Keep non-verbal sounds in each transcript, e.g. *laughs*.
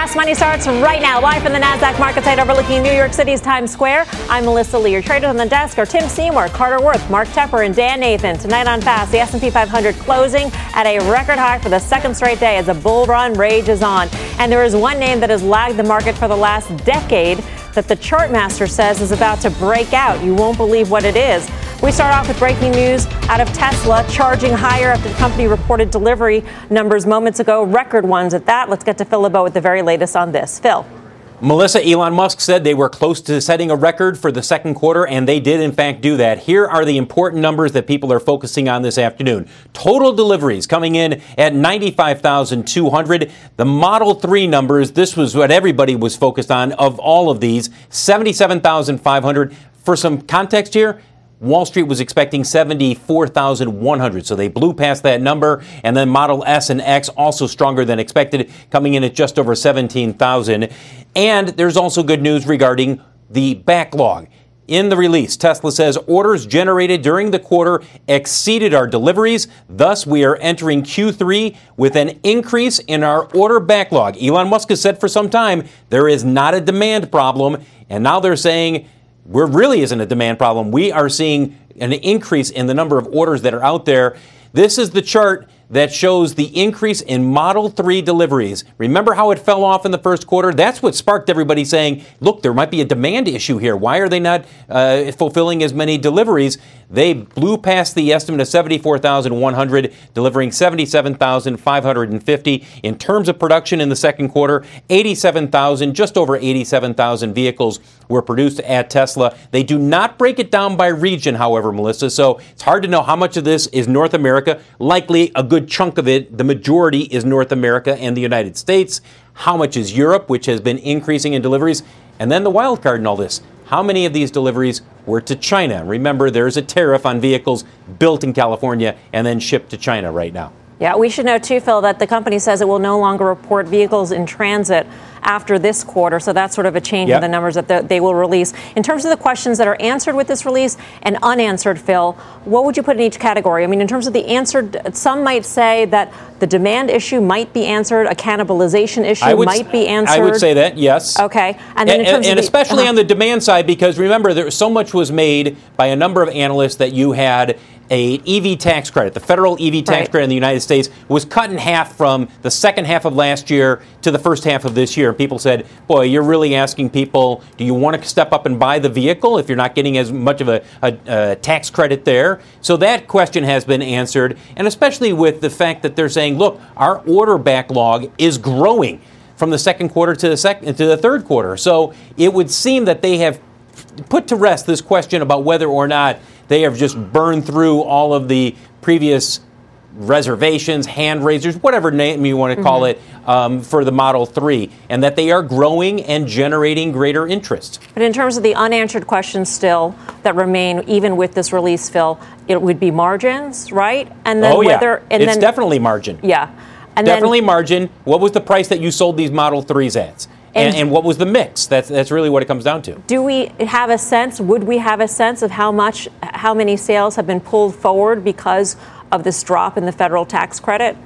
Fast Money starts right now, live from the NASDAQ market site overlooking New York City's Times Square. I'm Melissa Lee. Your traders on the desk are Tim Seymour, Carter Worth, Mark Tepper, and Dan Nathan. Tonight on Fast, the S&P 500 closing at a record high for the second straight day as a bull run rages on. And there is one name that has lagged the market for the last decade that the chartmaster says is about to break out. You won't believe what it is. We start off with breaking news out of Tesla charging higher after the company reported delivery numbers moments ago, record ones at that. Let's get to Phil LeBeau with the very latest on this. Phil. Melissa, Elon Musk said they were close to setting a record for the second quarter, and they did, in fact, do that. Here are the important numbers that people are focusing on this afternoon. Total deliveries coming in at 95,200. The Model 3 numbers, this was what everybody was focused on of all of these 77,500. For some context here, Wall Street was expecting 74,100, so they blew past that number. And then Model S and X also stronger than expected, coming in at just over 17,000. And there's also good news regarding the backlog. In the release, Tesla says orders generated during the quarter exceeded our deliveries. Thus, we are entering Q3 with an increase in our order backlog. Elon Musk has said for some time there is not a demand problem, and now they're saying there really isn't a demand problem. We are seeing an increase in the number of orders that are out there. This is the chart that shows the increase in Model 3 deliveries. Remember how it fell off in the first quarter? That's what sparked everybody saying, look, there might be a demand issue here. Why are they not uh, fulfilling as many deliveries? They blew past the estimate of 74,100, delivering 77,550. In terms of production in the second quarter, 87,000, just over 87,000 vehicles were produced at Tesla. They do not break it down by region, however, Melissa, so it's hard to know how much of this is North America. Likely a good chunk of it, the majority, is North America and the United States. How much is Europe, which has been increasing in deliveries? And then the wild card in all this how many of these deliveries were to China? Remember, there's a tariff on vehicles built in California and then shipped to China right now. Yeah, we should know too, Phil, that the company says it will no longer report vehicles in transit after this quarter. So that's sort of a change yep. in the numbers that they will release. In terms of the questions that are answered with this release and unanswered, Phil, what would you put in each category? I mean, in terms of the answered, some might say that the demand issue might be answered, a cannibalization issue would, might be answered. I would say that, yes. Okay. And, and, and the, especially uh-huh. on the demand side, because remember, there was so much was made by a number of analysts that you had a EV tax credit, the federal EV tax right. credit in the United States was cut in half from the second half of last year to the first half of this year. And people said, boy, you're really asking people, do you want to step up and buy the vehicle if you're not getting as much of a, a, a tax credit there? So that question has been answered. And especially with the fact that they're saying, look, our order backlog is growing from the second quarter to the second to the third quarter. So it would seem that they have put to rest this question about whether or not they have just burned through all of the previous reservations, hand raisers, whatever name you want to call mm-hmm. it, um, for the Model 3, and that they are growing and generating greater interest. But in terms of the unanswered questions still that remain, even with this release, Phil, it would be margins, right? And then oh, whether and it's then, definitely margin. Yeah. And definitely then, margin. What was the price that you sold these Model 3s at? And, and, what was the mix? That's that's really what it comes down to. Do we have a sense? Would we have a sense of how much, how many sales have been pulled forward because of this drop in the federal tax credit?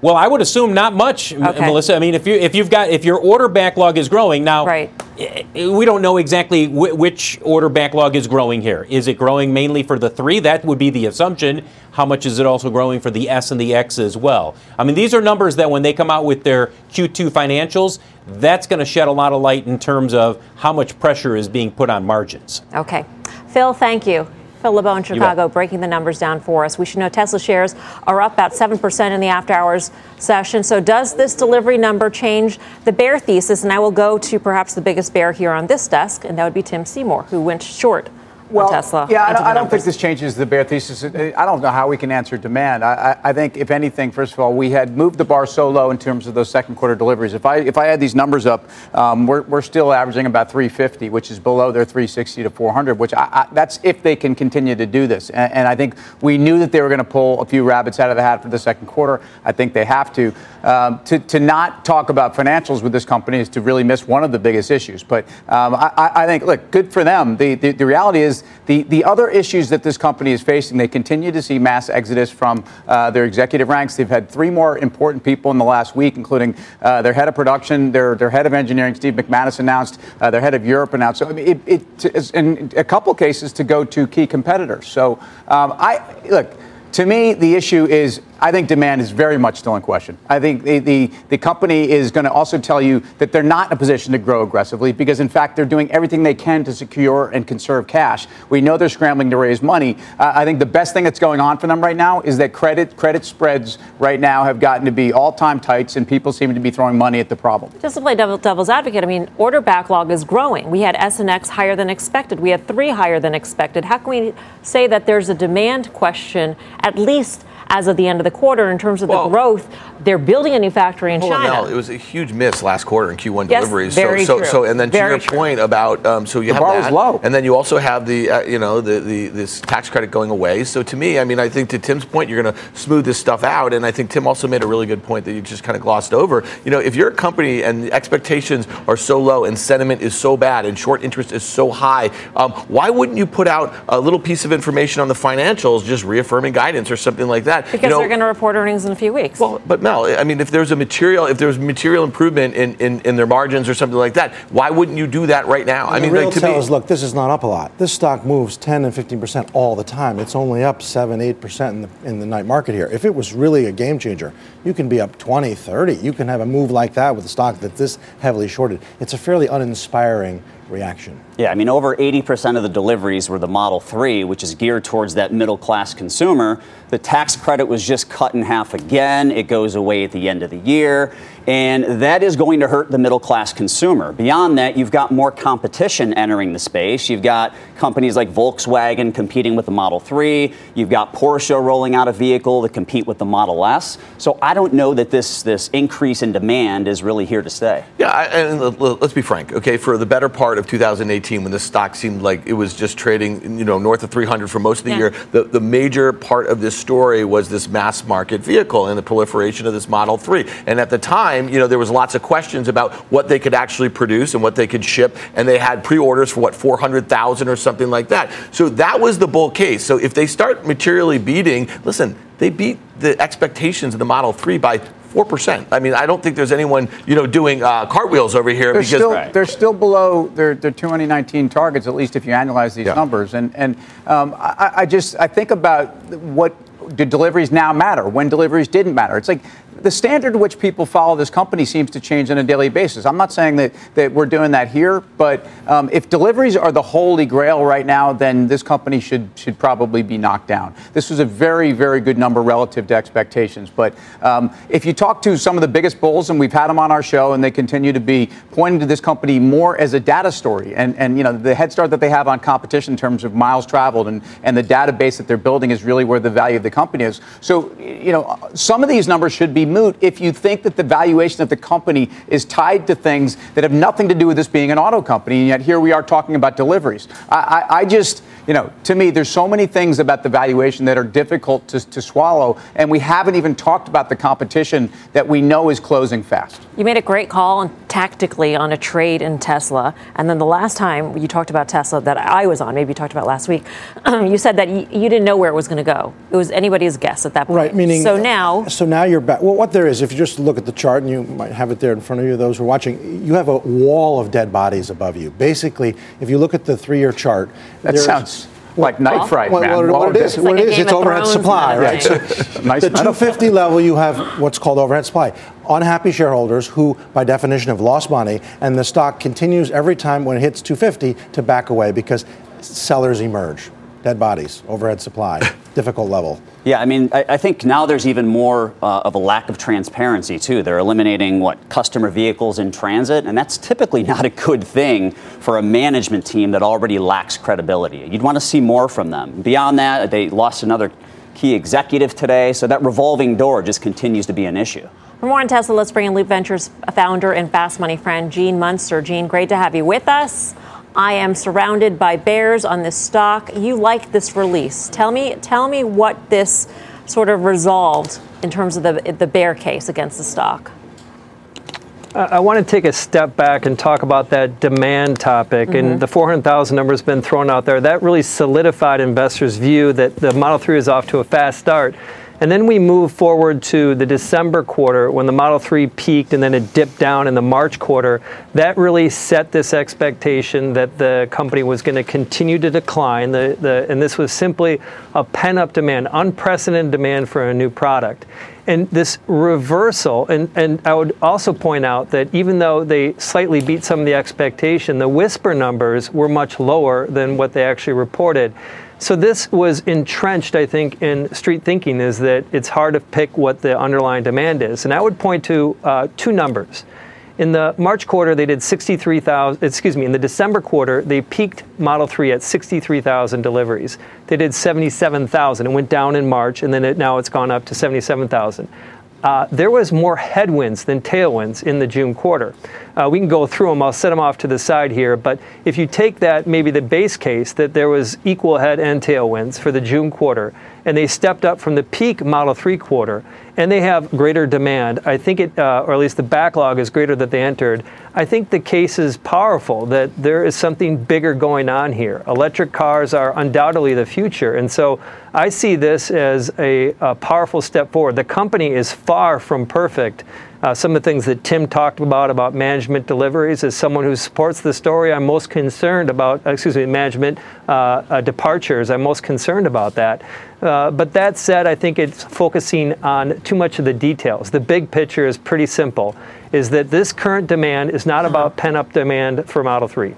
Well, I would assume not much, okay. Melissa. I mean, if you if you've got if your order backlog is growing now, right. Eh, we don't know exactly which order backlog is growing here. Is it growing mainly for the three? That would be the assumption. How much is it also growing for the S and the X as well? I mean, these are numbers that when they come out with their Q2 financials, that's going to shed a lot of light in terms of how much pressure is being put on margins. Okay, Phil, thank you. Phil LeBeau in Chicago breaking the numbers down for us. We should know Tesla shares are up about 7% in the after hours session. So, does this delivery number change the bear thesis? And I will go to perhaps the biggest bear here on this desk, and that would be Tim Seymour, who went short well, Tesla. Yeah, I don't, I don't think this changes the bear thesis. I don't know how we can answer demand. I, I, think, if anything, first of all, we had moved the bar so low in terms of those second quarter deliveries. If I if I had these numbers up, um, we're, we're still averaging about 350, which is below their 360 to 400. Which I, that's if they can continue to do this. And, and I think we knew that they were going to pull a few rabbits out of the hat for the second quarter. I think they have to. Um, to, to not talk about financials with this company is to really miss one of the biggest issues. But um, I, I, think, look, good for them. The, the, the, reality is the, the other issues that this company is facing, they continue to see mass exodus from uh, their executive ranks. They've had three more important people in the last week, including uh, their head of production, their, their head of engineering, Steve McManus, announced, uh, their head of Europe announced. So, I mean, it, it in a couple cases to go to key competitors. So, um, I look to me, the issue is I think demand is very much still in question. I think the, the, the company is going to also tell you that they're not in a position to grow aggressively because, in fact, they're doing everything they can to secure and conserve cash. We know they're scrambling to raise money. Uh, I think the best thing that's going on for them right now is that credit credit spreads right now have gotten to be all time tights, and people seem to be throwing money at the problem. Just to play devil, devil's advocate, I mean, order backlog is growing. We had S and X higher than expected. We had three higher than expected. How can we say that there's a demand question at least? As of the end of the quarter in terms of well, the growth. They're building a new factory in China. On, it was a huge miss last quarter in Q1 yes, deliveries. Very so, true. so, so, and then very to your true. point about, um, so you the have bar that, was low, and then you also have the, uh, you know, the, the this tax credit going away. So to me, I mean, I think to Tim's point, you're going to smooth this stuff out, and I think Tim also made a really good point that you just kind of glossed over. You know, if you're a company and the expectations are so low and sentiment is so bad and short interest is so high, um, why wouldn't you put out a little piece of information on the financials, just reaffirming guidance or something like that? Because you know, they're going to report earnings in a few weeks. Well, but Mel, I mean, if there's a material, if there's material improvement in, in, in their margins or something like that, why wouldn't you do that right now? I mean, the real like, tell me, is, look, this is not up a lot. This stock moves 10 and 15 percent all the time. It's only up 7, 8 percent in the in the night market here. If it was really a game changer, you can be up 20, 30. You can have a move like that with a stock that's this heavily shorted. It's a fairly uninspiring reaction. Yeah, I mean, over 80% of the deliveries were the Model 3, which is geared towards that middle class consumer. The tax credit was just cut in half again. It goes away at the end of the year. And that is going to hurt the middle class consumer. Beyond that, you've got more competition entering the space. You've got companies like Volkswagen competing with the Model 3. You've got Porsche rolling out a vehicle to compete with the Model S. So I don't know that this, this increase in demand is really here to stay. Yeah, and let's be frank, okay? For the better part of 2018, when the stock seemed like it was just trading, you know, north of 300 for most of the yeah. year, the, the major part of this story was this mass market vehicle and the proliferation of this Model 3. And at the time, time, you know, there was lots of questions about what they could actually produce and what they could ship, and they had pre-orders for what 400,000 or something like that. So that was the bull case. So if they start materially beating, listen, they beat the expectations of the Model 3 by four percent. I mean, I don't think there's anyone you know doing uh, cartwheels over here they're because still, right. they're still below their, their 2019 targets, at least if you annualize these yeah. numbers. And and um, I, I, just I think about what do deliveries now matter when deliveries didn't matter. It's like the standard which people follow this company seems to change on a daily basis. I'm not saying that, that we're doing that here, but um, if deliveries are the holy grail right now, then this company should should probably be knocked down. This was a very, very good number relative to expectations. But um, if you talk to some of the biggest bulls, and we've had them on our show, and they continue to be pointing to this company more as a data story, and, and you know the head start that they have on competition in terms of miles traveled and, and the database that they're building is really where the value of the company is. So you know some of these numbers should be moot if you think that the valuation of the company is tied to things that have nothing to do with this being an auto company, and yet here we are talking about deliveries. I, I, I just you know, to me, there's so many things about the valuation that are difficult to, to swallow, and we haven't even talked about the competition that we know is closing fast. You made a great call on, tactically on a trade in Tesla, and then the last time you talked about Tesla that I was on, maybe you talked about last week, *clears throat* you said that you, you didn't know where it was going to go. It was anybody's guess at that point. Right, meaning so now. So now you're back. Well, what there is, if you just look at the chart, and you might have it there in front of you, those who are watching, you have a wall of dead bodies above you. Basically, if you look at the three-year chart, that sounds like knife well, fright, well, man. What, what it is, what it is, it's overhead supply, right? So *laughs* nice the 250 level, you have what's called overhead supply. Unhappy shareholders who, by definition, have lost money, and the stock continues every time when it hits 250 to back away because sellers emerge dead bodies, overhead supply, *laughs* difficult level. Yeah, I mean, I, I think now there's even more uh, of a lack of transparency, too. They're eliminating what customer vehicles in transit, and that's typically not a good thing for a management team that already lacks credibility. You'd want to see more from them. Beyond that, they lost another key executive today, so that revolving door just continues to be an issue. For more on Tesla, let's bring in Loop Ventures founder and fast money friend Gene Munster. Gene, great to have you with us. I am surrounded by bears on this stock. You like this release. Tell me, tell me what this sort of resolved in terms of the, the bear case against the stock? I want to take a step back and talk about that demand topic. Mm-hmm. And the 400,000 number has been thrown out there. That really solidified investors' view that the Model 3 is off to a fast start. And then we move forward to the December quarter when the Model 3 peaked and then it dipped down in the March quarter. That really set this expectation that the company was going to continue to decline. The, the, and this was simply a pent up demand, unprecedented demand for a new product. And this reversal, and, and I would also point out that even though they slightly beat some of the expectation, the whisper numbers were much lower than what they actually reported. So this was entrenched, I think, in street thinking is that it's hard to pick what the underlying demand is. And I would point to uh, two numbers. In the March quarter, they did 63,000, excuse me, in the December quarter, they peaked Model 3 at 63,000 deliveries. They did 77,000. It went down in March, and then it, now it's gone up to 77,000. Uh, there was more headwinds than tailwinds in the June quarter. Uh, we can go through them. I'll set them off to the side here. But if you take that, maybe the base case that there was equal head and tailwinds for the June quarter, and they stepped up from the peak Model 3 quarter, and they have greater demand. I think it, uh, or at least the backlog is greater that they entered. I think the case is powerful that there is something bigger going on here. Electric cars are undoubtedly the future, and so I see this as a, a powerful step forward. The company is far from perfect. Uh, some of the things that Tim talked about about management deliveries. As someone who supports the story, I'm most concerned about, excuse me, management uh, uh, departures. I'm most concerned about that. Uh, but that said, I think it's focusing on too much of the details. The big picture is pretty simple: is that this current demand is not about pent-up demand for Model 3.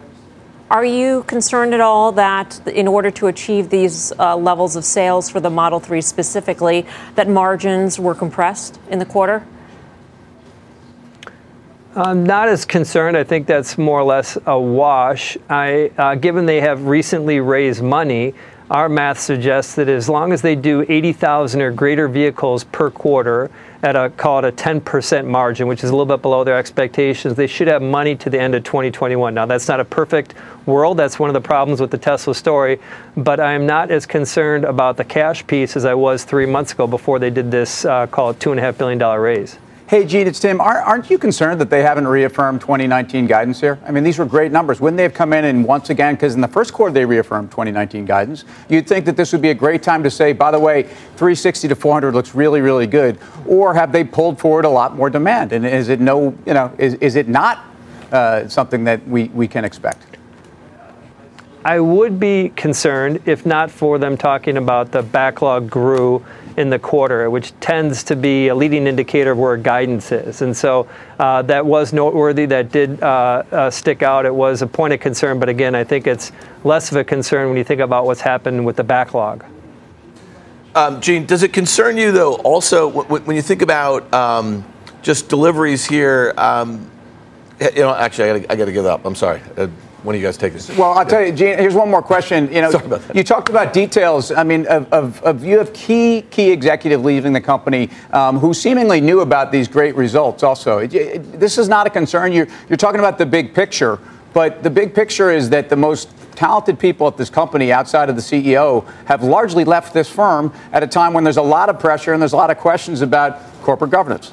Are you concerned at all that in order to achieve these uh, levels of sales for the Model 3 specifically, that margins were compressed in the quarter? I'm not as concerned. I think that's more or less a wash. I, uh, given they have recently raised money, our math suggests that as long as they do 80,000 or greater vehicles per quarter at a call it a 10% margin, which is a little bit below their expectations, they should have money to the end of 2021. Now, that's not a perfect world. That's one of the problems with the Tesla story. But I am not as concerned about the cash piece as I was three months ago before they did this, uh, call it $2.5 billion raise. Hey, Gene, it's Tim. Aren't you concerned that they haven't reaffirmed 2019 guidance here? I mean, these were great numbers. Wouldn't they have come in and once again, because in the first quarter they reaffirmed 2019 guidance, you'd think that this would be a great time to say, by the way, 360 to 400 looks really, really good. Or have they pulled forward a lot more demand? And is it no, you know, is, is it not uh, something that we, we can expect? I would be concerned if not for them talking about the backlog grew in the quarter, which tends to be a leading indicator of where guidance is. And so uh, that was noteworthy. That did uh, uh, stick out. It was a point of concern, but again, I think it's less of a concern when you think about what's happened with the backlog. Um, Gene, does it concern you though? Also, when you think about um, just deliveries here, um, you know, actually, I got to give up. I'm sorry. When do you guys take this? Well, I'll tell you, Gene, here's one more question. You know, *laughs* you talked about details. I mean, of, of, of, you have key key executive leaving the company um, who seemingly knew about these great results. Also, it, it, this is not a concern. You're you're talking about the big picture, but the big picture is that the most talented people at this company outside of the CEO have largely left this firm at a time when there's a lot of pressure and there's a lot of questions about corporate governance.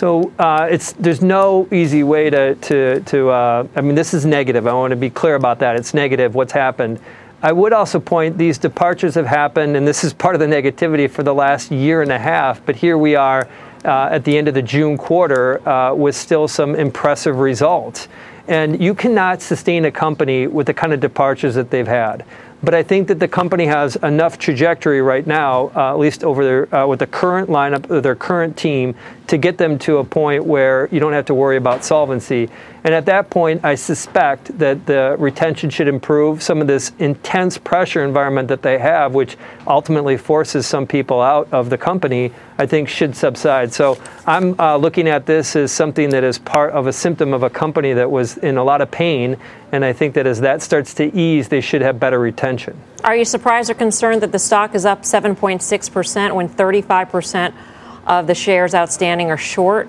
So uh, it's there's no easy way to to, to uh, I mean this is negative. I want to be clear about that. It's negative what's happened. I would also point these departures have happened, and this is part of the negativity for the last year and a half. But here we are uh, at the end of the June quarter uh, with still some impressive results. And you cannot sustain a company with the kind of departures that they've had. But I think that the company has enough trajectory right now, uh, at least over their, uh, with the current lineup, their current team, to get them to a point where you don't have to worry about solvency. And at that point, I suspect that the retention should improve. Some of this intense pressure environment that they have, which ultimately forces some people out of the company, I think should subside. So I'm uh, looking at this as something that is part of a symptom of a company that was in a lot of pain. And I think that as that starts to ease, they should have better retention. Are you surprised or concerned that the stock is up 7.6% when 35% of the shares outstanding are short?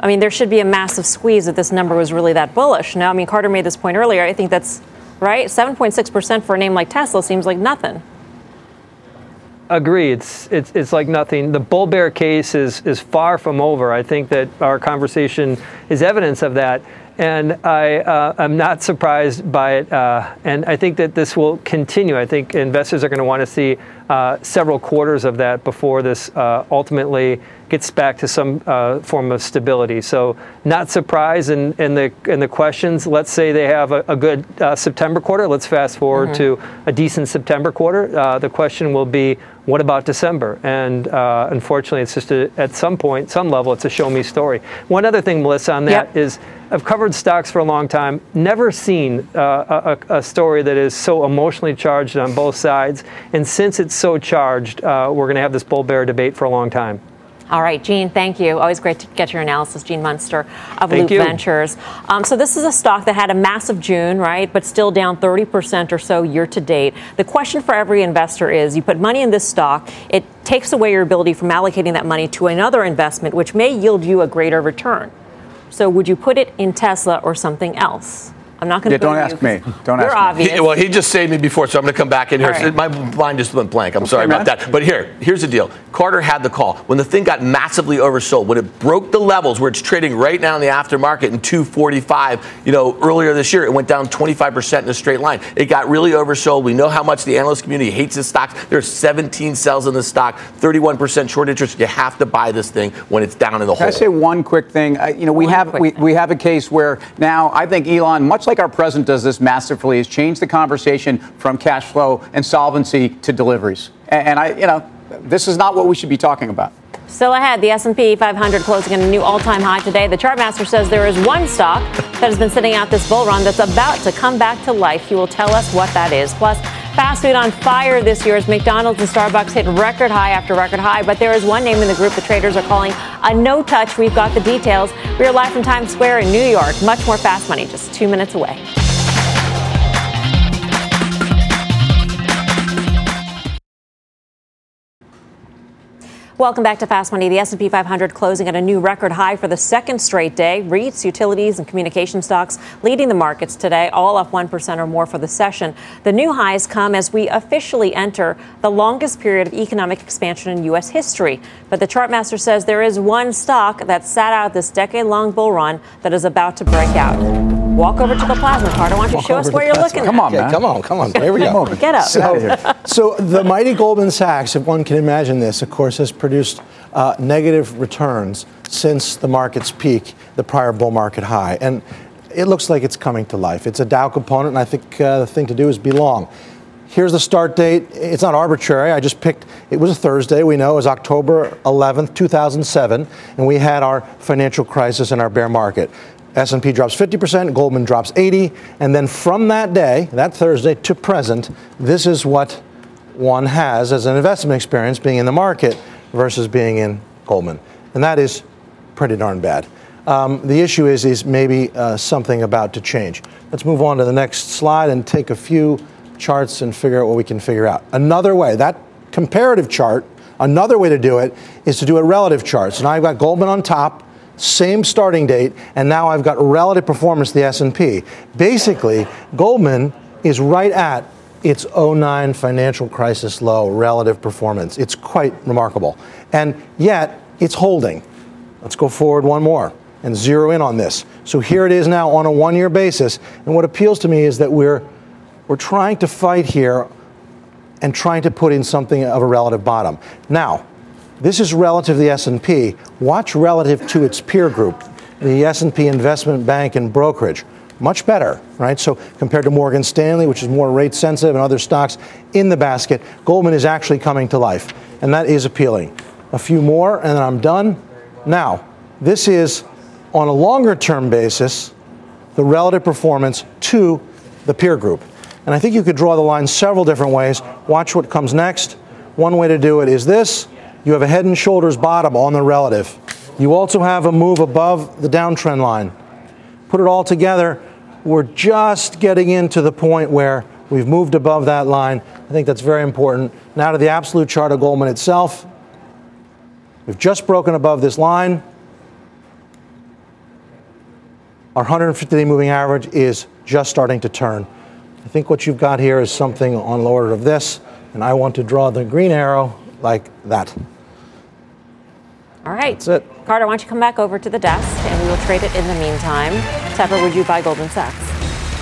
I mean, there should be a massive squeeze if this number was really that bullish. Now, I mean, Carter made this point earlier. I think that's right. 7.6% for a name like Tesla seems like nothing. agree. It's, it's, it's like nothing. The bull bear case is, is far from over. I think that our conversation is evidence of that and I uh, am not surprised by it. Uh, and I think that this will continue. I think investors are going to want to see several quarters of that before this uh, ultimately gets back to some uh, form of stability. So, not surprised in, in the in the questions. Let's say they have a, a good uh, September quarter. Let's fast forward mm-hmm. to a decent September quarter. the question will be, what about December? And unfortunately, it's just a, at some point, some level, it's a show me story. One other thing, Melissa, on that yep. is I've covered stocks for a long time, never seen uh, a, a, story that is so emotionally charged on both sides. And since it's so charged, uh, we're going to have this bull bear debate for a long time. All right, Gene, thank you. Always great to get your analysis, Gene Munster of thank Loop you. Ventures. Um, so this is a stock that had a massive June, right, but still down 30% or so year to date. The question for every investor is you put money in this stock, it takes away your ability from allocating that money to another investment, which may yield you a greater return. So would you put it in Tesla or something else? I'm not going to. Yeah, don't ask me. Don't ask obvious. me. He, well, he just saved me before, so I'm going to come back in here. Right. My mind just went blank. I'm okay, sorry man. about that. But here, here's the deal. Carter had the call when the thing got massively oversold. When it broke the levels where it's trading right now in the aftermarket in 245. You know, earlier this year it went down 25 percent in a straight line. It got really oversold. We know how much the analyst community hates this stock. There's 17 sells in the stock, 31 percent short interest. You have to buy this thing when it's down in the Can hole. I say one quick thing? I, you know, we one have we, we have a case where now I think Elon, much like our president does this masterfully has changed the conversation from cash flow and solvency to deliveries. And, and I, you know, this is not what we should be talking about. Still ahead, the S&P 500 closing at a new all-time high today. The chartmaster says there is one stock that has been sitting out this bull run that's about to come back to life. He will tell us what that is. Plus, fast food on fire this year as McDonald's and Starbucks hit record high after record high. But there is one name in the group the traders are calling a no touch. We've got the details. We are live from Times Square in New York. Much more fast money just two minutes away. Welcome back to Fast Money. The S&P 500 closing at a new record high for the second straight day. REITs, utilities, and communication stocks leading the markets today, all up 1% or more for the session. The new highs come as we officially enter the longest period of economic expansion in U.S. history. But the chartmaster says there is one stock that sat out this decade-long bull run that is about to break out. Walk over to the plasma card. I want you to show us where you're looking. Come on, man. Come on, come on. Here we go. Get up. So, so the mighty Goldman Sachs, if one can imagine this, of course, has produced uh, negative returns since the market's peak, the prior bull market high, and it looks like it's coming to life. It's a Dow component, and I think uh, the thing to do is be long. Here's the start date. It's not arbitrary. I just picked, it was a Thursday, we know, it was October 11th, 2007, and we had our financial crisis and our bear market. S&P drops 50%, Goldman drops 80, and then from that day, that Thursday to present, this is what one has as an investment experience being in the market versus being in Goldman. And that is pretty darn bad. Um, the issue is, is maybe uh, something about to change. Let's move on to the next slide and take a few charts and figure out what we can figure out. Another way, that comparative chart, another way to do it is to do a relative chart. So now I've got Goldman on top, same starting date, and now I've got relative performance the S&P. Basically, Goldman is right at its 09 financial crisis low relative performance. It's quite remarkable. And yet, it's holding. Let's go forward one more and zero in on this. So here it is now on a one year basis. And what appeals to me is that we're, we're trying to fight here and trying to put in something of a relative bottom. Now, this is relative to the S&P. Watch relative to its peer group, the S&P Investment Bank and Brokerage. Much better, right? So compared to Morgan Stanley, which is more rate sensitive, and other stocks in the basket, Goldman is actually coming to life, and that is appealing. A few more, and then I'm done. Now, this is on a longer term basis the relative performance to the peer group. And I think you could draw the line several different ways. Watch what comes next. One way to do it is this you have a head and shoulders bottom on the relative. You also have a move above the downtrend line. Put it all together, we're just getting into the point where we've moved above that line. I think that's very important. Now to the absolute chart of Goldman itself. We've just broken above this line. Our 150 day moving average is just starting to turn. I think what you've got here is something on the order of this and I want to draw the green arrow like that. All right. That's it. Carter, why don't you come back over to the desk and we will trade it in the meantime. Tepper, would you buy Goldman Sachs?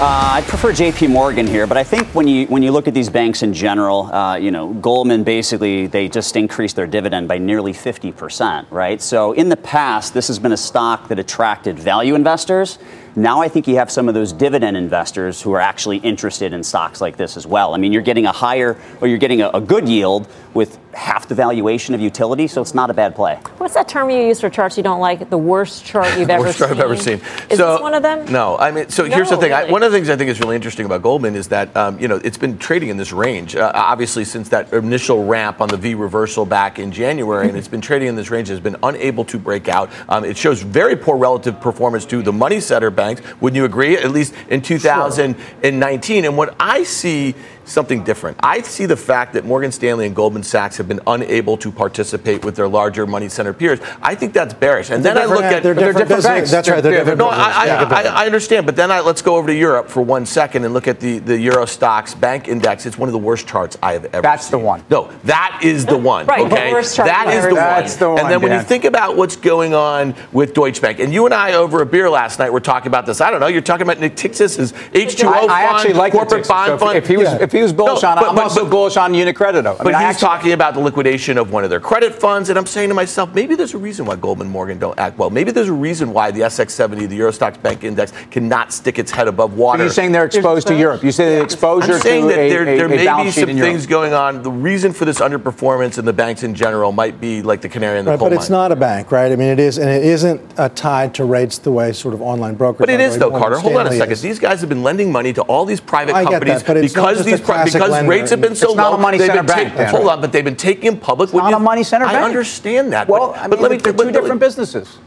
Uh, I prefer J.P. Morgan here, but I think when you when you look at these banks in general, uh, you know, Goldman basically they just increased their dividend by nearly 50 percent, right? So in the past, this has been a stock that attracted value investors. Now I think you have some of those dividend investors who are actually interested in stocks like this as well. I mean, you're getting a higher or you're getting a, a good yield with half the valuation of utility, so it's not a bad play. What's that term you use for charts you don't like? The worst chart you've *laughs* ever worst seen? chart I've ever seen. Is so, this one of them? No, I mean, so here's the thing. I, one of the things I think is really interesting about Goldman is that um, you know it's been trading in this range, uh, obviously since that initial ramp on the V reversal back in January, and it's been trading in this range. Has been unable to break out. Um, it shows very poor relative performance to the money center banks. Wouldn't you agree? At least in 2019. And what I see something different. I see the fact that Morgan Stanley and Goldman Sachs have been unable to participate with their larger money center peers. I think that's bearish. And They're then I look at they're different different banks. That's right. They're They're- different no. I, Yeah. I, I, I understand, but then I, let's go over to Europe for one second and look at the, the Euro Stoxx bank index. It's one of the worst charts I have ever That's seen. the one. No, that is the one. Right, the okay, worst chart that you've ever the seen. one. That's the one, And then when you think about what's going on with Deutsche Bank, and you and I over a beer last night were talking about this. I don't know. You're talking about Natixis's H2O I, fund, I actually like corporate Natixis. bond So if, fund. if he was Yeah. if he was bullish No, on, but- I'm but- also but- bullish on Unicredito. I But mean, I he's actually- talking about the liquidation of one of their credit funds, and I'm saying to myself, maybe there's a reason why Goldman Morgan don't act well. Maybe there's a reason why the SX70, the Euro Stoxx Bank Index, cannot stick its head above water. You're saying they're exposed to Europe. You say the exposure I'm saying to that a, there, a, there a may be some things Europe. going on. The reason for this underperformance in the banks in general might be like the canary in the Right, coal but it's not a bank, right? I mean, it is, and it isn't uh, tied to rates the way sort of online brokers. But it are, is the way though, Morgan Carter. Hold on a second. is. These guys have been lending money to all these private companies that, but it's not because these a pri- classic because lender. rates have been so low. money they've center been bank, taking- Hold on, but they've been taking them public. It's not a money center I bank. understand that. Well, but, I mean, but let me. they're two different businesses.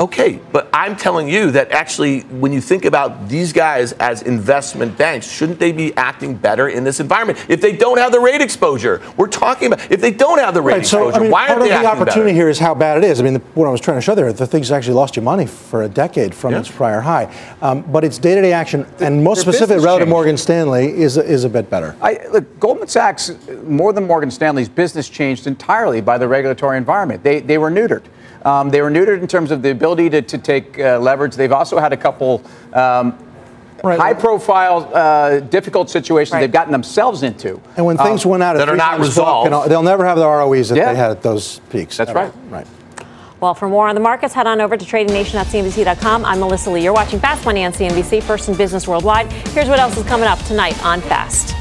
Okay, but I'm telling you that actually, when you think about these guys as investment banks, shouldn't they be acting better in this environment? If they don't have the rate exposure, we're talking about if they don't have the rate Right, so exposure, I mean, why part aren't Part of they the opportunity better? here is how bad it is. I mean, the, what I was trying to show there, the thing's actually lost you money for a decade from Yeah. its prior high. Um, but its day-to-day action, and most their specific business relative changed. Morgan Stanley, is a, is a bit better. I, look, Goldman Sachs, more than Morgan Stanley's business changed entirely by the regulatory environment. They, they were neutered. Um, they were neutered in terms of the ability to, to take uh, leverage. They've also had a couple um, Right. high profile, uh, difficult situations Right. they've gotten themselves into. And when things Um, went out at that are not resolved. you they'll never have the ROEs that Yeah. they had at those peaks. That's ever. right. Right. Well, for more on the markets, head on over to tradingnation.cnbc.com. I'm Melissa Lee. You're watching Fast Money on CNBC, first in business worldwide. Here's what else is coming up tonight on Fast.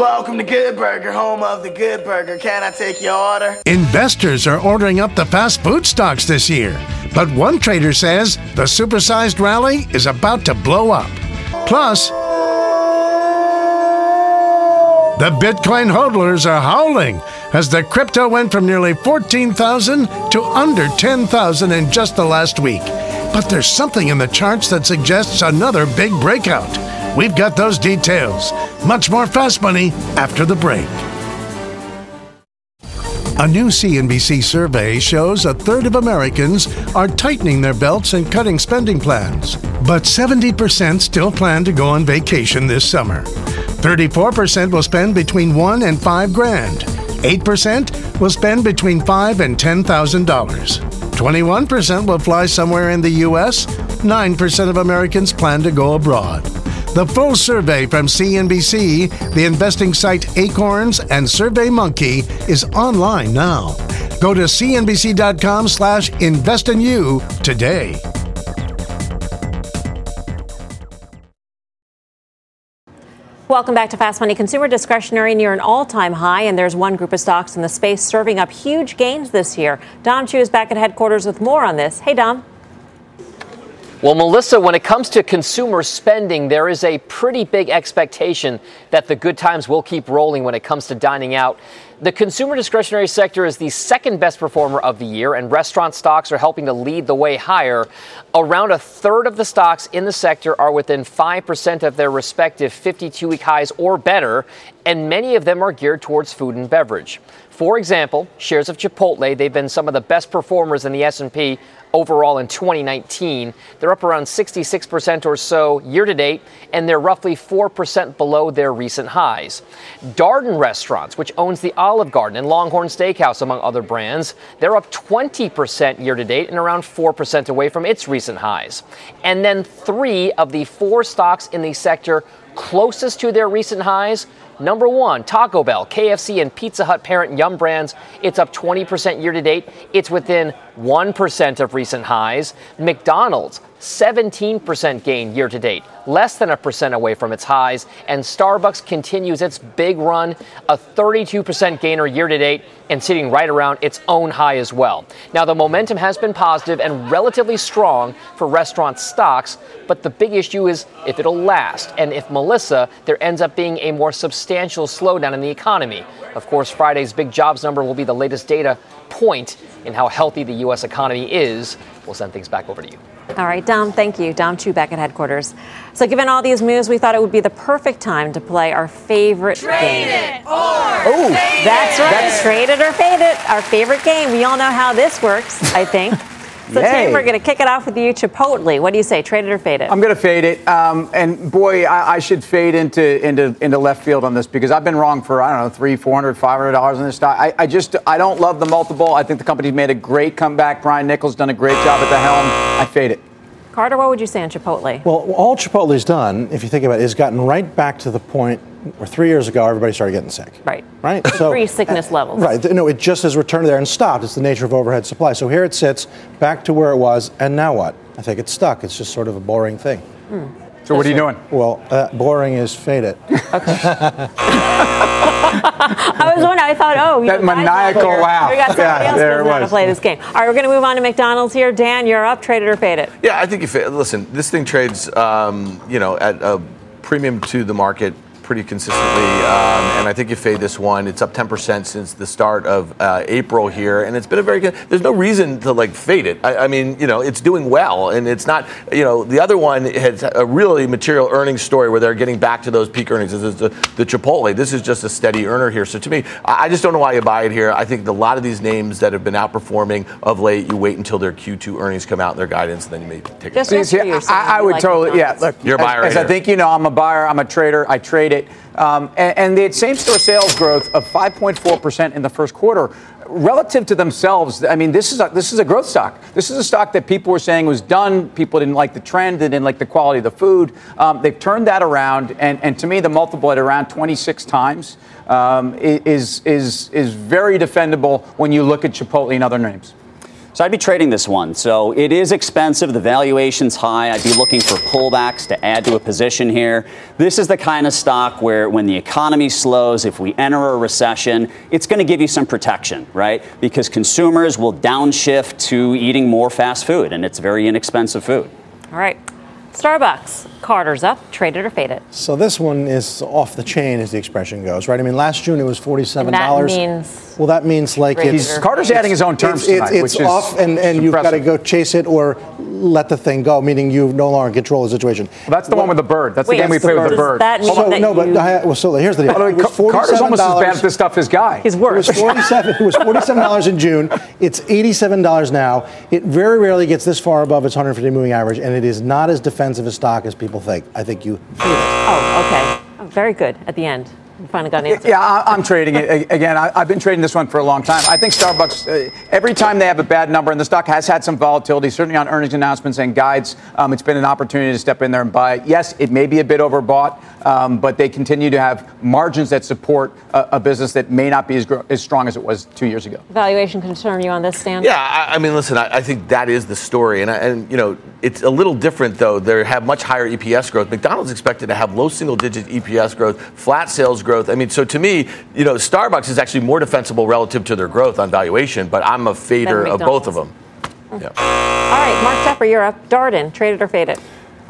Welcome to Good Burger, home of the Good Burger. Can I take your order? Investors are ordering up the fast food stocks this year. But one trader says the supersized rally is about to blow up. Plus, the Bitcoin hodlers are howling as the crypto went from nearly 14,000 to under 10,000 in just the last week. But there's something in the charts that suggests another big breakout. We've got those details. Much more fast money after the break. A new CNBC survey shows a third of Americans are tightening their belts and cutting spending plans. But 70% still plan to go on vacation this summer. 34% will spend between 1 and 5 grand. 8% will spend between 5 and $10,000. 21% will fly somewhere in the US. 9% of Americans plan to go abroad. The full survey from CNBC, the investing site Acorns, and SurveyMonkey is online now. Go to cnbc.com slash invest in you today. Welcome back to Fast Money. Consumer discretionary near an all time high, and there's one group of stocks in the space serving up huge gains this year. Dom Chu is back at headquarters with more on this. Hey, Dom. Well, Melissa, when it comes to consumer spending, there is a pretty big expectation that the good times will keep rolling when it comes to dining out. The consumer discretionary sector is the second best performer of the year, and restaurant stocks are helping to lead the way higher. Around a third of the stocks in the sector are within 5% of their respective 52 week highs or better, and many of them are geared towards food and beverage. For example, shares of Chipotle, they've been some of the best performers in the S&P overall in 2019. They're up around 66% or so year to date, and they're roughly 4% below their recent highs. Darden Restaurants, which owns the Olive Garden and Longhorn Steakhouse, among other brands, they're up 20% year to date and around 4% away from its recent highs. And then three of the four stocks in the sector closest to their recent highs Number one, Taco Bell, KFC, and Pizza Hut parent Yum Brands. It's up 20% year to date. It's within 1% of recent highs. McDonald's, 17% gain year to date, less than a percent away from its highs. And Starbucks continues its big run, a 32% gainer year to date, and sitting right around its own high as well. Now, the momentum has been positive and relatively strong for restaurant stocks, but the big issue is if it'll last, and if Melissa, there ends up being a more substantial slowdown in the economy. Of course, Friday's big jobs number will be the latest data point in how healthy the U.S. economy is. We'll send things back over to you. All right, Dom, thank you. Dom Chu back at headquarters. So, given all these moves, we thought it would be the perfect time to play our favorite Trade game. it or oh, that's right. That's Trade it or fade it. Our favorite game. We all know how this works, I think. *laughs* So, Yay. Tim, we're going to kick it off with you, Chipotle. What do you say, trade it or fade it? I'm going to fade it. Um, and boy, I, I, should fade into, into into left field on this because I've been wrong for I don't know three, four hundred, five hundred dollars in this stock. I, I just I don't love the multiple. I think the company's made a great comeback. Brian Niccol's done a great job at the helm. I fade it. Carter, what would you say on Chipotle? Well, all Chipotle's done, if you think about it, is gotten right back to the point where three years ago everybody started getting sick. Right. Right. So *laughs* pre-sickness levels. Right. No, it just has returned there and stopped. It's the nature of overhead supply. So here it sits, back to where it was, and now what? I think it's stuck. It's just sort of a boring thing. Hmm. So what are you doing? Well, uh, boring is fade it. Okay. *laughs* *laughs* I was wondering. I thought, oh, that maniacal laugh. We got somebody yeah, else there knows how to play this game. All right, we're going to move on to McDonald's here. Dan, you're up. Trade it or fade it. Yeah, I think if it, listen, this thing trades, um, you know, at a premium to the market pretty consistently, um, and I think you fade this one. It's up 10% since the start of uh, April here, and it's been a very good. There's no reason to like fade it. I, I, mean, you know, it's doing well, and it's not. You know, the other one has a really material earnings story where they're getting back to those peak earnings. This is the, the Chipotle. This is just a steady earner here. So to me, I just don't know why you buy it here. I think a lot of these names that have been outperforming of late, you wait until their Q2 earnings come out and their guidance, and then you may take just it. See, I, I, would like totally, yeah. Look, you're a buyer. As, as I think you know, I'm a buyer. I'm a trader. I trade it. Um, and, and the same store sales growth of 5.4% in the first quarter relative to themselves, I mean, this is a, this is a growth stock. This is a stock that people were saying was done. People didn't like the trend. They didn't like the quality of the food. Um, they've turned that around, and, and to me, the multiple at around 26 times um, is is is very defendable when you look at Chipotle and other names. So I'd be trading this one. So it is expensive. The valuation's high. I'd be looking for pullbacks to add to a position here. This is the kind of stock where when the economy slows, if we enter a recession, it's going to give you some protection, right? Because consumers will downshift to eating more fast food, and it's very inexpensive food. All right. Starbucks, Carter's up, trade it or fade it. So this one is off the chain, as the expression goes, right? I mean, last June it was forty-seven dollars. That means well, that means like it's Carter's adding his own terms it's, tonight, it's, it's off, and, and you've got to go chase it or let the thing go, meaning you no longer control the situation. Well, that's the well, one with the bird. That's Wait, the game we play with the bird. That mean so, that no, but I, well, so here's the deal. Way, Carter's almost as bad at this stuff as Guy. He's worse. It was forty-seven. it was forty-seven dollars in June. It's eighty-seven dollars now. It very rarely gets this far above its 150 moving average, and it is not as defensive a stock as people think. I think you. Oh, okay. Oh, very good at the end. Finally got an answer. Yeah, I, am trading it again. I, have been trading this one for a long time. I think Starbucks. Uh, every time they have a bad number, and the stock has had some volatility, certainly on earnings announcements and guides, um, it's been an opportunity to step in there and buy it. Yes, it may be a bit overbought, um, but they continue to have margins that support a, a business that may not be as, gro- as, strong as it was two years ago. Valuation concern you on this, Stan? Yeah, I, I mean, listen, I, I, think that is the story, and, and you know, it's a little different though. They have much higher EPS growth. McDonald's expected to have low single-digit EPS growth, flat sales growth. I mean, so to me, you know, Starbucks is actually more defensible relative to their growth on valuation, but I'm a fader of both of them. Yeah. All right, Mark Tepper, you're up. Darden, traded or faded?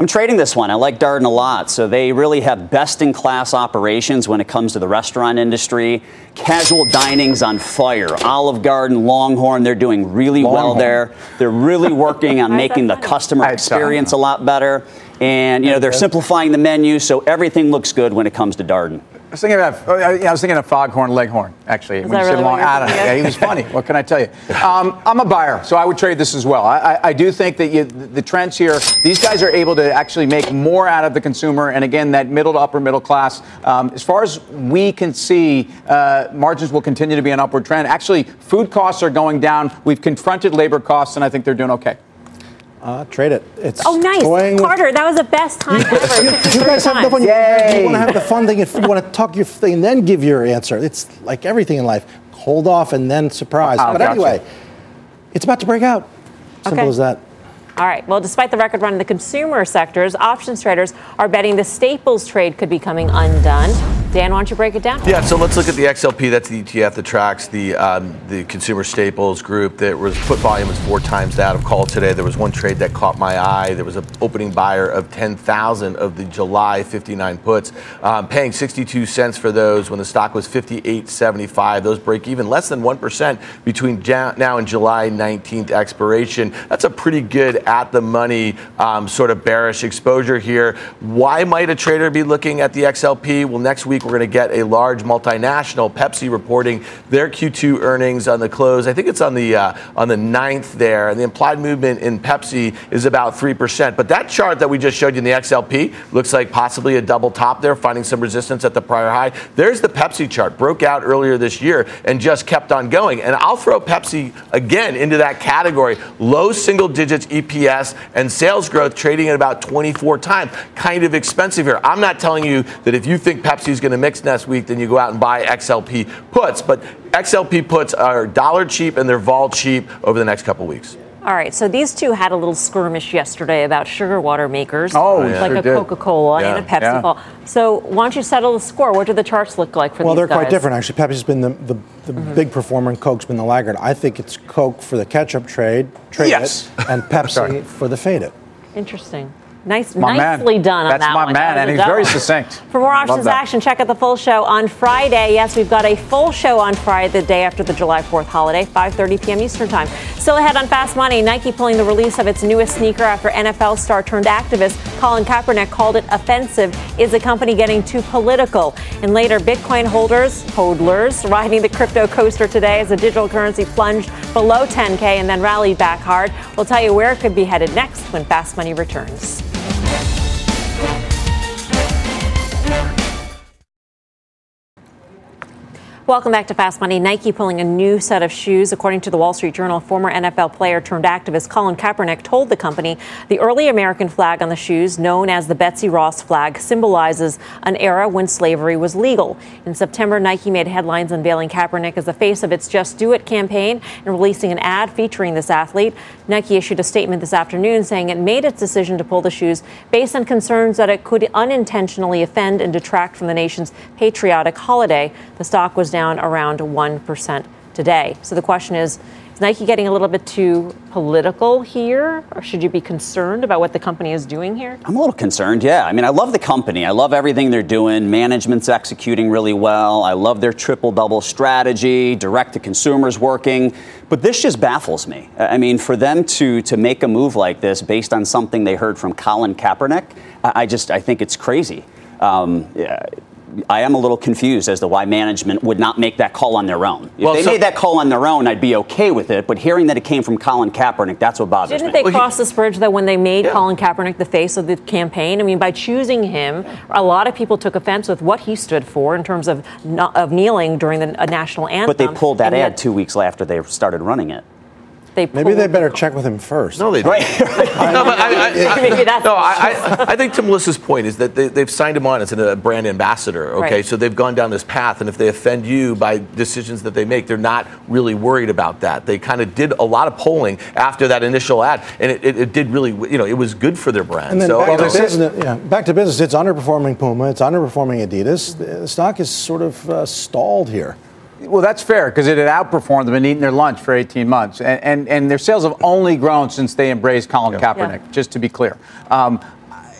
I'm trading this one. I like Darden a lot. So they really have best in class operations when it comes to the restaurant industry. Casual dining's on fire. Olive Garden, Longhorn, they're doing really Longhorn. well there. They're really working on *laughs* making the customer experience a lot better. And you know they're simplifying the menu, so everything looks good when it comes to Darden. I was thinking about, oh, I was thinking of Foghorn Leghorn, actually. Is when you really long, I don't Yeah, he was funny. what can I tell you? Um, I'm a buyer, so I would trade this as well. I, I, I do think that you, the trends here, these guys are able to actually make more out of the consumer, and again, that middle to upper middle class. Um, as far as we can see, uh, margins will continue to be an upward trend. Actually, food costs are going down. We've confronted labor costs, and I think they're doing okay. Uh, trade it. It's oh, nice. Carter, with... that was the best time ever. you, you guys have the fun. *laughs* Yay. You want to have the fun thing. If you want to talk your thing, then give your answer. It's like everything in life. Hold off and then surprise. Oh, but gotcha. anyway, it's about to break out. Simple okay. as that. All right. Well, despite the record run in the consumer sectors, options traders are betting the staples trade could be coming undone. Dan, why don't you break it down? Yeah, so let's look at the XLP. That's the ETF that tracks the um, the consumer staples group. That was put volume was four times that of call today. There was one trade that caught my eye. There was an opening buyer of 10,000 of the July 59 puts, um, paying 62 cents for those when the stock was 58.75. Those break even less than one percent between now and July 19th expiration. That's a pretty good at the money um, sort of bearish exposure here. Why might a trader be looking at the XLP? Well, next week week, we're going to get a large multinational, Pepsi, reporting their Q2 earnings on the close. I think it's on the uh, on the 9th there, and the implied movement in Pepsi is about three percent. But that chart that we just showed you in the XLP looks like possibly a double top there, finding some resistance at the prior high. There's the Pepsi chart, broke out earlier this year and just kept on going. And I'll throw Pepsi again into that category. Low single digits EPS and sales growth trading at about 24 times. Kind of expensive here. I'm not telling you that if you think Pepsi is going going to mix next week, then you go out and buy XLP puts. But XLP puts are dollar cheap and they're vol cheap over the next couple weeks. All right, so these two had a little skirmish yesterday about sugar water makers. Oh, like sure a. Coca Cola yeah. and a Pepsi. Yeah. So, why don't you settle the score? What do the charts look like for well, these they're quite different, actually. Pepsi's been the, the, the mm-hmm. big performer, and Coke's been the laggard. I think it's Coke for the ketchup trade, trade yes. it, and *laughs* Pepsi for the fade it. Interesting. Nice, my nicely man. done on That's that my one. man, and he's very succinct. For more options action, check out the full show on Friday. Yes, we've got a full show on Friday, the day after the July 4th holiday, 5:30 p.m. Eastern Time. Still ahead on Fast Money, Nike pulling the release of its newest sneaker after NFL star turned activist Colin Kaepernick called it offensive. Is the company getting too political? And later, Bitcoin holders, hodlers, riding the crypto coaster today as the digital currency plunged below 10K and then rallied back hard. We'll tell you where it could be headed next when Fast Money returns. Welcome back to Fast Money. Nike pulling a new set of shoes. According to the Wall Street Journal, former NFL player turned activist Colin Kaepernick told the company the early American flag on the shoes, known as the Betsy Ross flag, symbolizes an era when slavery was legal. In September, Nike made headlines unveiling Kaepernick as the face of its Just Do It campaign and releasing an ad featuring this athlete. Nike issued a statement this afternoon saying it made its decision to pull the shoes based on concerns that it could unintentionally offend and detract from the nation's patriotic holiday. The stock was down around 1% today. So the question is, is Nike getting a little bit too political here, or should you be concerned about what the company is doing here? I'm a little concerned, yeah. I mean, I love the company. I love everything they're doing. Management's executing really well. I love their triple double strategy, direct to consumers working. But this just baffles me. I mean, for them to, to make a move like this based on something they heard from Colin Kaepernick, I, I just I think it's crazy. Um, yeah, I am a little confused as to why management would not make that call on their own. If well, they so, made that call on their own, I'd be okay with it. But hearing that it came from Colin Kaepernick, that's what bothers Didn't me. Didn't they well, cross he, this bridge though when they made yeah. Colin Kaepernick the face of the campaign? I mean, by choosing him, a lot of people took offense with what he stood for in terms of of kneeling during the national anthem. But they pulled that ad two weeks after they started running it they maybe they better check with him first. No, they don't. Right. *laughs* no, but I, I, *laughs* I, maybe that's no, I, I, think to Melissa's point is that they, have signed him on as a brand ambassador. Okay, right. so they've gone down this path, and if they offend you by decisions that they make, they're not really worried about that. They kind of did a lot of polling after that initial ad, and it, it, it, did really, you know, it was good for their brand. And then so, back, to business, yeah, back to business. It's underperforming Puma. It's underperforming Adidas. The stock is sort of uh, stalled here. Well, that's fair because it had outperformed them and eaten their lunch for 18 months. And, and, and their sales have only grown since they embraced Colin yep. Kaepernick, just to be clear. Um,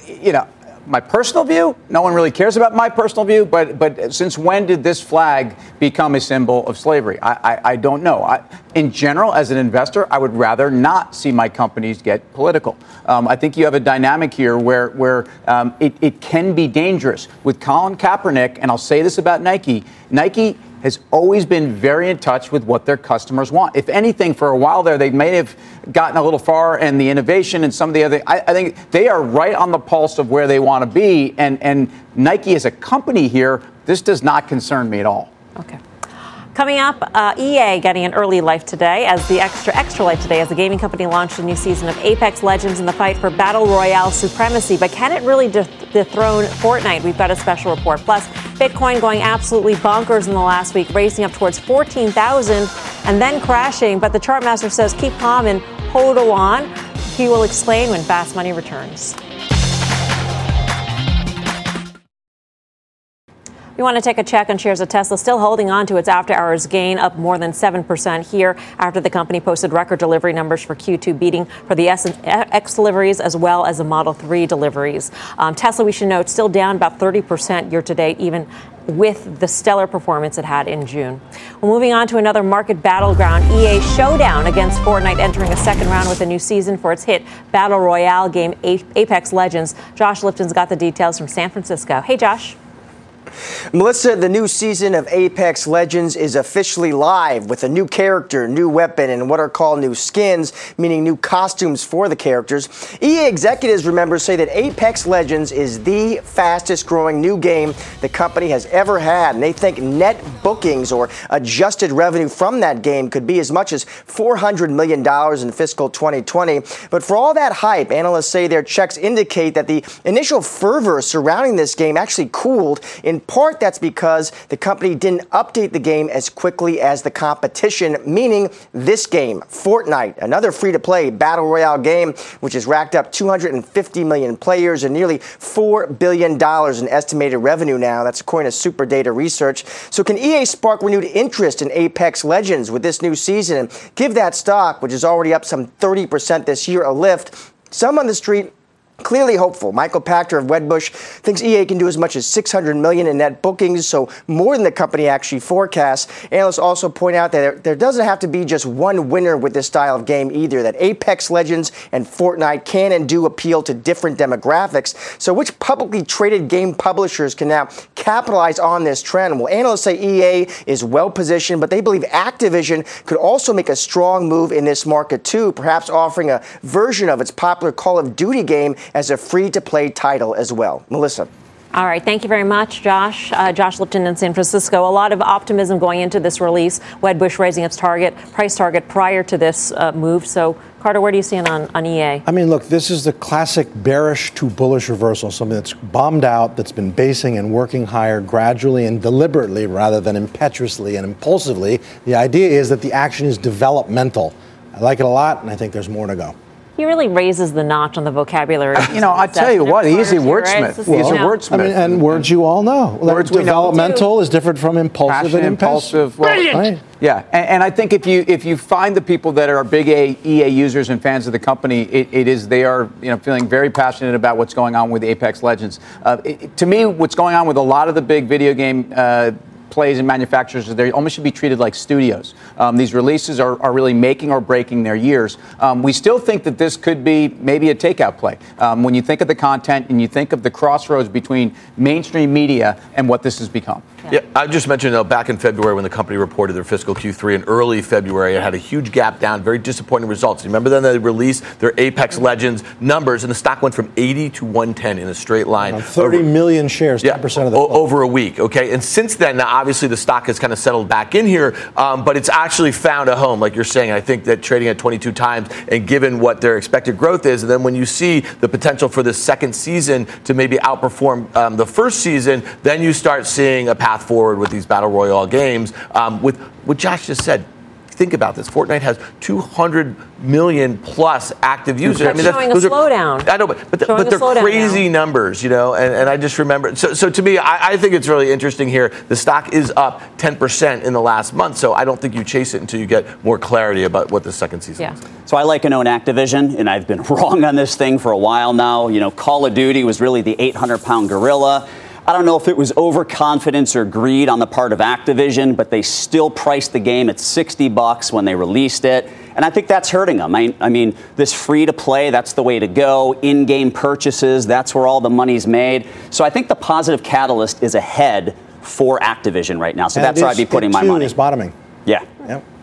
you know, my personal view, no one really cares about my personal view, but, but since when did this flag become a symbol of slavery? I, I, I don't know. I, in general, as an investor, I would rather not see my companies get political. Um, I think you have a dynamic here where, where um, it, it can be dangerous. With Colin Kaepernick, and I'll say this about Nike, Nike has always been very in touch with what their customers want. If anything, for a while there, they may have gotten a little far in the innovation and some of the other. I, I think they are right on the pulse of where they want to be. And, and Nike as a company here, this does not concern me at all. Okay. Coming up, uh, EA getting an early life today as the extra extra life today as the gaming company launched a new season of Apex Legends in the fight for battle royale supremacy. But can it really dethrone Fortnite? We've got a special report. Plus, Bitcoin going absolutely bonkers in the last week, racing up towards 14,000 and then crashing. But the chartmaster says keep calm and hold on. He will explain when Fast Money returns. We want to take a check on shares of Tesla, still holding on to its after hours gain, up more than 7% here after the company posted record delivery numbers for Q2, beating for the S X deliveries as well as the Model 3 deliveries. Um, Tesla, we should note, still down about 30% year to date, even with the stellar performance it had in June. Well, moving on to another market battleground, EA Showdown against Fortnite entering a second round with a new season for its hit Battle Royale game Apex Legends. Josh Lipton's got the details from San Francisco. Hey, Josh. Melissa, the new season of Apex Legends is officially live with a new character, new weapon, and what are called new skins, meaning new costumes for the characters. EA executives, remember, say that Apex Legends is the fastest growing new game the company has ever had, and they think net bookings or adjusted revenue from that game could be as much as $400 million in fiscal 2020. But for all that hype, analysts say their checks indicate that the initial fervor surrounding this game actually cooled in part, that's because the company didn't update the game as quickly as the competition, meaning this game, Fortnite, another free to play battle royale game, which has racked up 250 million players and nearly $4 billion in estimated revenue now. That's according to SuperData Research. So, can EA spark renewed interest in Apex Legends with this new season and give that stock, which is already up some 30% this year, a lift? Some on the street clearly hopeful. Michael Pachter of Wedbush thinks EA can do as much as 600 million in net bookings, so more than the company actually forecasts. Analysts also point out that there doesn't have to be just one winner with this style of game either. That Apex Legends and Fortnite can and do appeal to different demographics. So, which publicly traded game publishers can now capitalize on this trend? Well, analysts say EA is well positioned, but they believe Activision could also make a strong move in this market too, perhaps offering a version of its popular Call of Duty game as a free to play title as well. Melissa. All right, thank you very much, Josh. Uh, Josh Lipton in San Francisco. A lot of optimism going into this release. Wedbush raising its target price target prior to this uh, move. So, Carter, where do you stand on, on EA? I mean, look, this is the classic bearish to bullish reversal. Something that's bombed out, that's been basing and working higher gradually and deliberately rather than impetuously and impulsively. The idea is that the action is developmental. I like it a lot, and I think there's more to go. He really raises the notch on the vocabulary. *laughs* you know, I tell you what, he's a wordsmith. He's a wordsmith. I mean, and words you all know. Words developmental know. is different from impulsive Passionate, and impulsive. Well, Brilliant. Right. Yeah, and, and, I think if you if you find the people that are big a, EA users and fans of the company, it, it is they are you know feeling very passionate about what's going on with Apex Legends. Uh, it, to me, what's going on with a lot of the big video game uh, plays and manufacturers, they almost should be treated like studios. Um, these releases are, are really making or breaking their years. Um, we still think that this could be maybe a takeout play. Um, when you think of the content and you think of the crossroads between mainstream media and what this has become. Yeah, yeah I just mentioned uh, back in February when the company reported their fiscal Q3 in early February, it had a huge gap down, very disappointing results. Remember then they released their Apex Legends numbers, and the stock went from 80 to 110 in a straight line. Uh, 30 over, million shares, 10% yeah, of the o- over a week. Okay, and since then, now obviously the stock has kind of settled back in here, um, but it's actually found a home, like you're saying. I think that trading at 22 times, and given what their expected growth is, and then when you see the potential for this second season to maybe outperform um, the first season, then you start seeing a path forward with these battle royale games. Um, with what Josh just said, think about this. Fortnite has 200 million plus active users. I mean, that's showing a slowdown. I know, but but, but they're crazy now. numbers, you know. And, and I just remember. So, so to me, I, I think it's really interesting here. The stock is up 10% in the last month. So I don't think you chase it until you get more clarity about what the second season yeah. is. So I like and own Activision, and I've been *laughs* wrong on this thing for a while now. You know, Call of Duty was really the 800 pound gorilla. I don't know if it was overconfidence or greed on the part of Activision, but they still priced the game at 60 bucks when they released it. And I think that's hurting them. I, I mean, this free to play, that's the way to go. In game purchases, that's where all the money's made. So I think the positive catalyst is ahead for Activision right now. So and that's where I'd be putting my money. is bottoming. Yeah.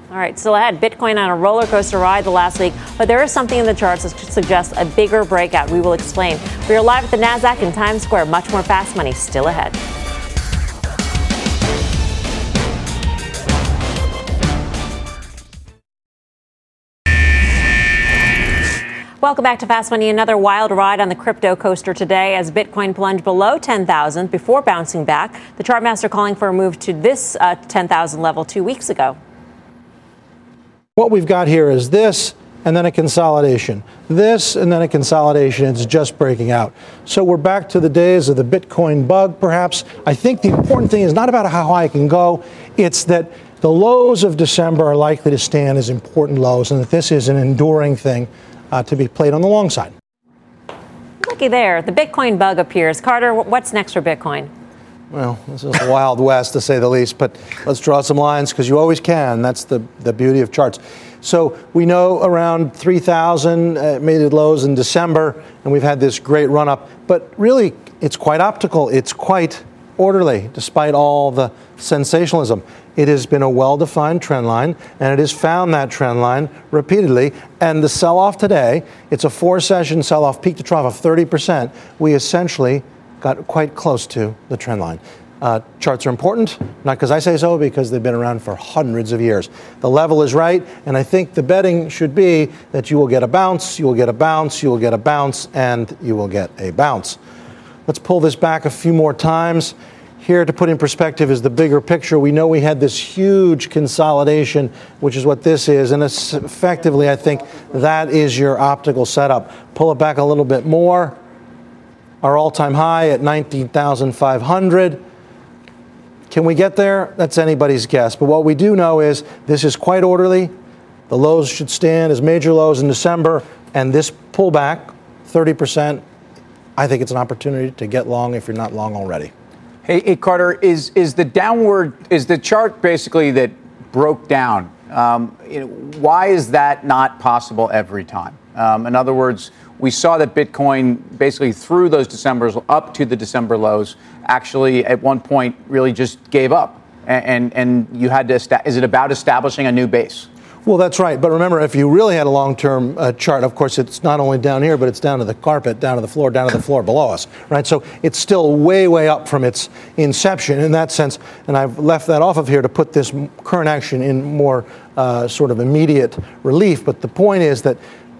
All right, still ahead. Bitcoin on a roller coaster ride the last week, but there is something in the charts that suggests a bigger breakout. We will explain. We are live at the NASDAQ in Times Square. Much more fast money still ahead. Welcome back to Fast Money. Another wild ride on the crypto coaster today as Bitcoin plunged below 10,000 before bouncing back. The chartmaster calling for a move to this uh, 10,000 level two weeks ago. What we've got here is this and then a consolidation. This and then a consolidation. It's just breaking out. So we're back to the days of the Bitcoin bug, perhaps. I think the important thing is not about how high it can go, it's that the lows of December are likely to stand as important lows and that this is an enduring thing uh, to be played on the long side. Looky there. The Bitcoin bug appears. Carter, what's next for Bitcoin? Well, this is the Wild West to say the least, but let's draw some lines because you always can. That's the, the beauty of charts. So we know around 3,000 uh, made it lows in December, and we've had this great run up. But really, it's quite optical. It's quite orderly, despite all the sensationalism. It has been a well defined trend line, and it has found that trend line repeatedly. And the sell off today, it's a four session sell off, peak to trough of 30%. We essentially got quite close to the trend line. Uh, charts are important, not because I say so, because they've been around for hundreds of years. The level is right, and I think the betting should be that you will get a bounce, you will get a bounce, you will get a bounce, and you will get a bounce. Let's pull this back a few more times. Here, to put in perspective, is the bigger picture. We know we had this huge consolidation, which is what this is, and effectively, I think that is your optical setup. Pull it back a little bit more our all time high at 19,500. Can we get there? That's anybody's guess. But what we do know is this is quite orderly. The lows should stand as major lows in December, and this pullback, 30%, I think it's an opportunity to get long if you're not long already. Hey, hey Carter, is, is the downward, is the chart basically that broke down? Um, you know, why is that not possible every time? Um, in other words, we saw that Bitcoin basically through those December's up to the December lows actually at one point really just gave up. And, and, you had to, is it about establishing a new base? Well, that's right. But remember, if you really had a long term uh, chart, of course, it's not only down here, but it's down to the carpet, down to the floor, down to the floor below us, right? So it's still way, way up from its inception in that sense. And I've left that off of here to put this current action in more uh, sort of immediate relief. But the point is that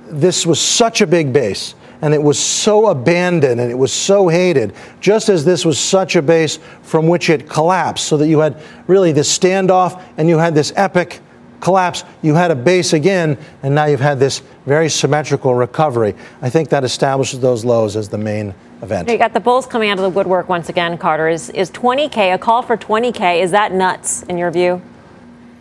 this was such a big base and it was so abandoned and it was so hated, just as this was such a base from which it collapsed, so that you had really this standoff and you had this epic collapse. You had a base again, and now you've had this very symmetrical recovery. I think that establishes those lows as the main event. You got the bulls coming out of the woodwork once again, Carter. Is, is 20K, a call for 20K, is that nuts in your view?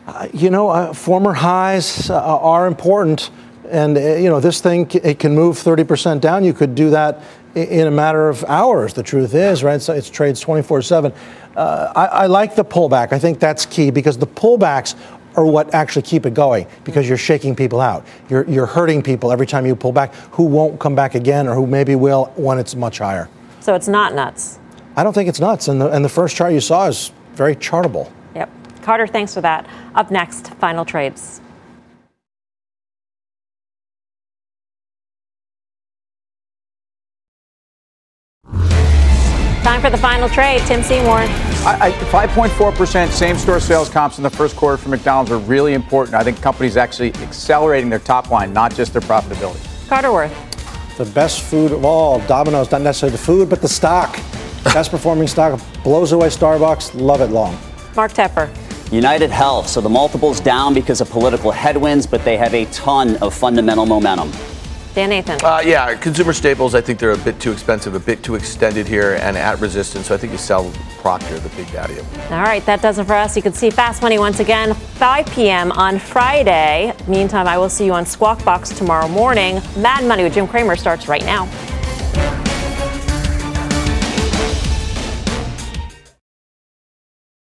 Uh, you know, uh, former highs uh, are important and uh, you know this thing it can move 30% down. You could do that in a matter of hours the truth is right? So it trades 24-7 uh, I, I, like the pullback. I think that's key because the pullbacks are what actually keep it going because you're shaking people out. You're, you're hurting people every time you pull back who won't come back again or who maybe will when it's much higher. So it's not nuts. I don't think it's nuts. And the, and the first chart you saw is very chartable. Yep. Carter thanks for that. Up next final trades Time for the final trade. Tim Seymour. 5.4% same store sales comps in the first quarter for McDonald's are really important. I think companies actually accelerating their top line, not just their profitability. Carter Worth. The best food of all. Domino's, not necessarily the food, but the stock. *laughs* best performing stock blows away Starbucks. Love it long. Mark Tepper. United Health. So the multiples down because of political headwinds, but they have a ton of fundamental momentum. Dan Nathan. Uh, yeah, consumer staples, I think they're a bit too expensive, a bit too extended here, and at resistance. So I think you sell Procter, the big daddy. All right, that does it for us. You can see Fast Money once again, 5 p.m. on Friday. Meantime, I will see you on Squawk Box tomorrow morning. Mad Money with Jim Cramer starts right now.